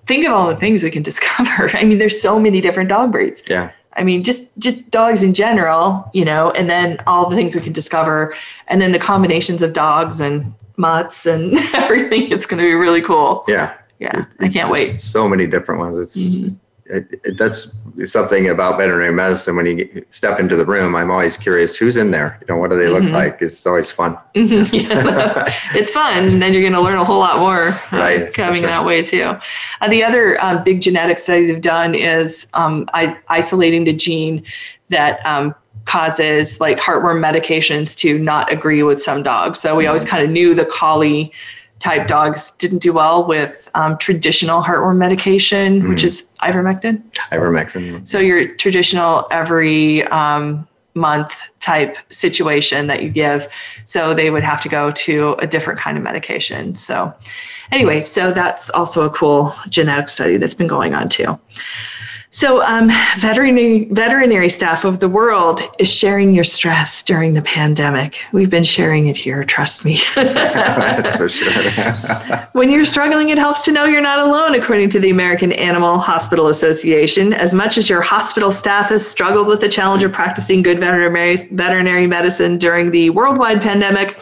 think of all the things we can discover. I mean, there's so many different dog breeds. Yeah. I mean, just just dogs in general, you know, and then all the things we can discover, and then the combinations of dogs and mutts and everything. It's going to be really cool. Yeah. Yeah. It, I can't wait. So many different ones. It's, mm-hmm. it, it, that's something about veterinary medicine. When you step into the room, I'm always curious who's in there. You know, what do they look mm-hmm. like? It's always fun. Mm-hmm. Yeah, it's fun. And then you're going to learn a whole lot more uh, right, coming sure. that way too. Uh, the other um, big genetic study they've done is um, I, isolating the gene that um, causes like heartworm medications to not agree with some dogs. So we always mm-hmm. kind of knew the collie type dogs didn't do well with um, traditional heartworm medication, mm. which is ivermectin. Ivermectin. So your traditional every um, month type situation that you give. So they would have to go to a different kind of medication. So anyway, so that's also a cool genetic study that's been going on too. So, um, veterinary veterinary staff of the world is sharing your stress during the pandemic. We've been sharing it here, trust me. That's for sure. when you're struggling, it helps to know you're not alone, according to the American Animal Hospital Association. As much as your hospital staff has struggled with the challenge of practicing good veterinary veterinary medicine during the worldwide pandemic,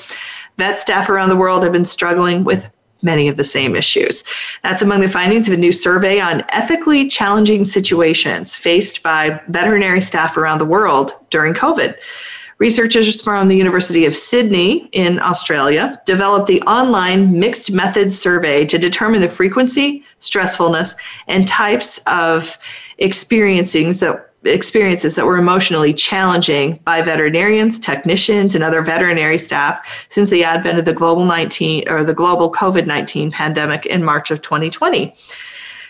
vet staff around the world have been struggling with many of the same issues. That's among the findings of a new survey on ethically challenging situations faced by veterinary staff around the world during COVID. Researchers from the University of Sydney in Australia developed the online mixed methods survey to determine the frequency, stressfulness, and types of experiencings that experiences that were emotionally challenging by veterinarians, technicians, and other veterinary staff since the advent of the global 19 or the global COVID-19 pandemic in March of 2020.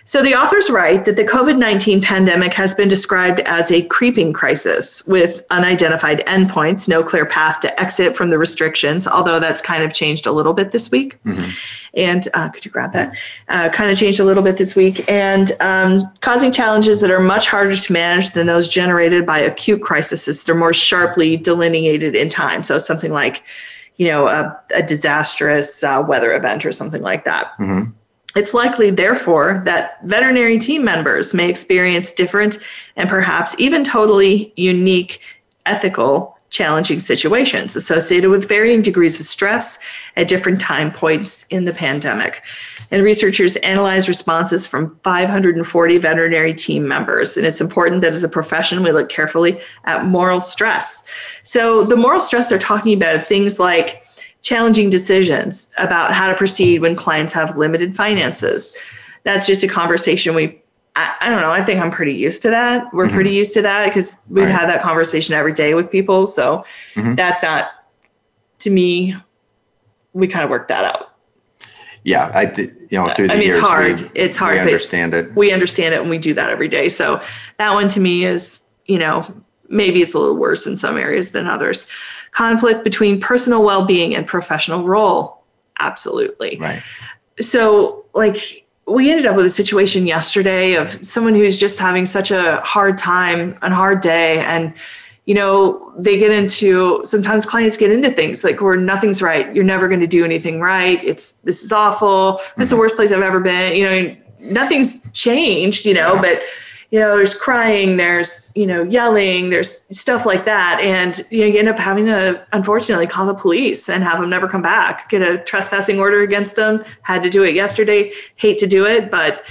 So the authors write that the COVID 19 pandemic has been described as a creeping crisis with unidentified endpoints, no clear path to exit from the restrictions, although that's kind of changed a little bit this week. Mm-hmm. And uh, could you grab that? Uh, kind of changed a little bit this week and um, causing challenges that are much harder to manage than those generated by acute crises. They're more sharply delineated in time. So something like, you know, a, a disastrous uh, weather event or something like that. Mm-hmm. It's likely, therefore, that veterinary team members may experience different and perhaps even totally unique ethical challenging situations associated with varying degrees of stress at different time points in the pandemic. And researchers analyzed responses from 540 veterinary team members. And it's important that as a profession, we look carefully at moral stress. So, the moral stress they're talking about are things like challenging decisions about how to proceed when clients have limited finances. That's just a conversation we I, I don't know. I think I'm pretty used to that. We're mm-hmm. pretty used to that because we've right. had that conversation every day with people. So mm-hmm. that's not to me. We kind of work that out. Yeah, I th- you know through the I mean, years, it's hard. We, it's hard. We understand it. We understand it, and we do that every day. So that one to me is, you know, maybe it's a little worse in some areas than others conflict between personal well-being and professional role. Absolutely. Right. So like we ended up with a situation yesterday of someone who's just having such a hard time and hard day and you know they get into sometimes clients get into things like where nothing's right. You're never going to do anything right. It's this is awful. This mm-hmm. is the worst place i've ever been. You know nothing's changed you know yeah. but you know, there's crying, there's, you know, yelling, there's stuff like that. And you, know, you end up having to, unfortunately, call the police and have them never come back, get a trespassing order against them. Had to do it yesterday. Hate to do it, but,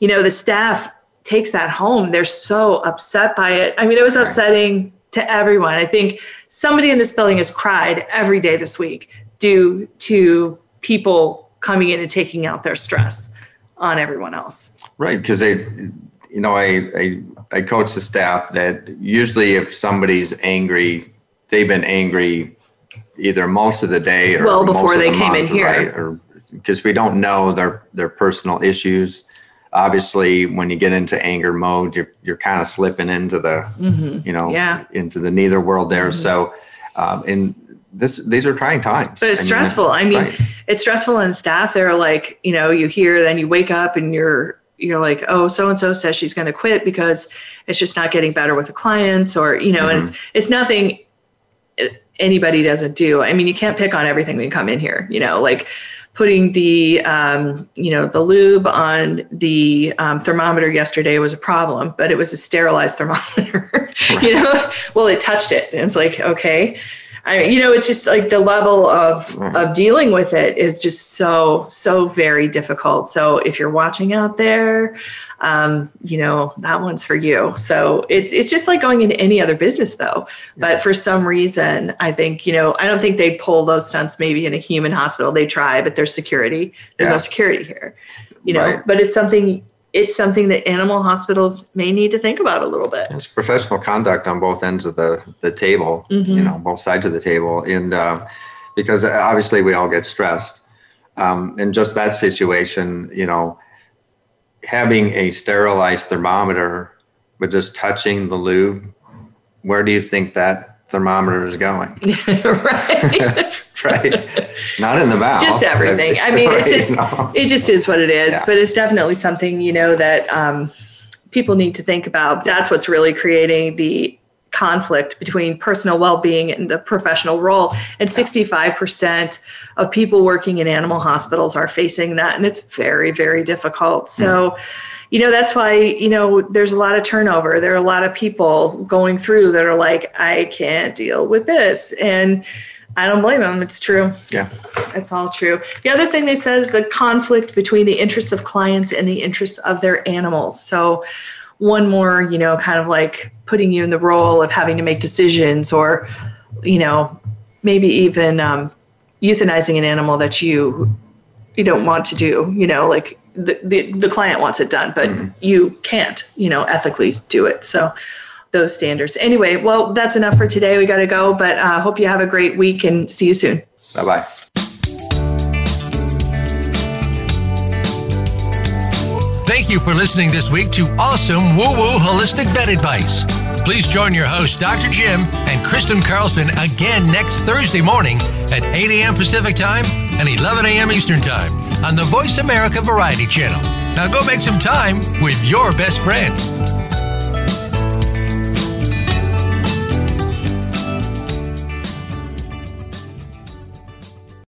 you know, the staff takes that home. They're so upset by it. I mean, it was upsetting to everyone. I think somebody in this building has cried every day this week due to people coming in and taking out their stress on everyone else. Right, because they you know, I, I, I coach the staff that usually if somebody's angry, they've been angry either most of the day or well before they the came month, in here, right? Or because we don't know their their personal issues. Obviously, when you get into anger mode, you're you're kind of slipping into the, mm-hmm. you know, yeah. into the neither world there. Mm-hmm. So, um, and this these are trying times. But it's I mean, stressful. I mean, right. it's stressful on staff. They're like, you know, you hear, then you wake up and you're you're like, oh, so and so says she's going to quit because it's just not getting better with the clients, or you know, mm-hmm. and it's it's nothing anybody doesn't do. I mean, you can't pick on everything when you come in here. You know, like putting the um, you know the lube on the um, thermometer yesterday was a problem, but it was a sterilized thermometer. Right. you know, well, it touched it, and it's like okay. I, you know, it's just like the level of of dealing with it is just so so very difficult. So if you're watching out there, um, you know that one's for you. So it's it's just like going into any other business, though. But for some reason, I think you know I don't think they'd pull those stunts maybe in a human hospital. They try, but there's security. There's yeah. no security here. You know, right. but it's something it's something that animal hospitals may need to think about a little bit. It's professional conduct on both ends of the, the table, mm-hmm. you know, both sides of the table. And uh, because obviously we all get stressed. Um, in just that situation, you know, having a sterilized thermometer, but just touching the lube, where do you think that thermometer is going. right. right. Not in the mouth. Just everything. I mean, right, it's just, no. it just is what it is, yeah. but it's definitely something, you know, that, um, people need to think about. That's what's really creating the conflict between personal well-being and the professional role and 65% of people working in animal hospitals are facing that and it's very very difficult so you know that's why you know there's a lot of turnover there are a lot of people going through that are like i can't deal with this and i don't blame them it's true Yeah. it's all true. The other thing they said is the conflict between the interests of clients and the interests of their animals. So, one more, you know, kind of like putting you in the role of having to make decisions or, you know, maybe even um, euthanizing an animal that you you don't want to do. You know, like the the, the client wants it done, but you can't, you know, ethically do it. So. Those standards. Anyway, well, that's enough for today. We got to go, but I uh, hope you have a great week and see you soon. Bye bye. Thank you for listening this week to awesome Woo Woo Holistic Vet Advice. Please join your host, Dr. Jim and Kristen Carlson, again next Thursday morning at 8 a.m. Pacific Time and 11 a.m. Eastern Time on the Voice America Variety Channel. Now go make some time with your best friend.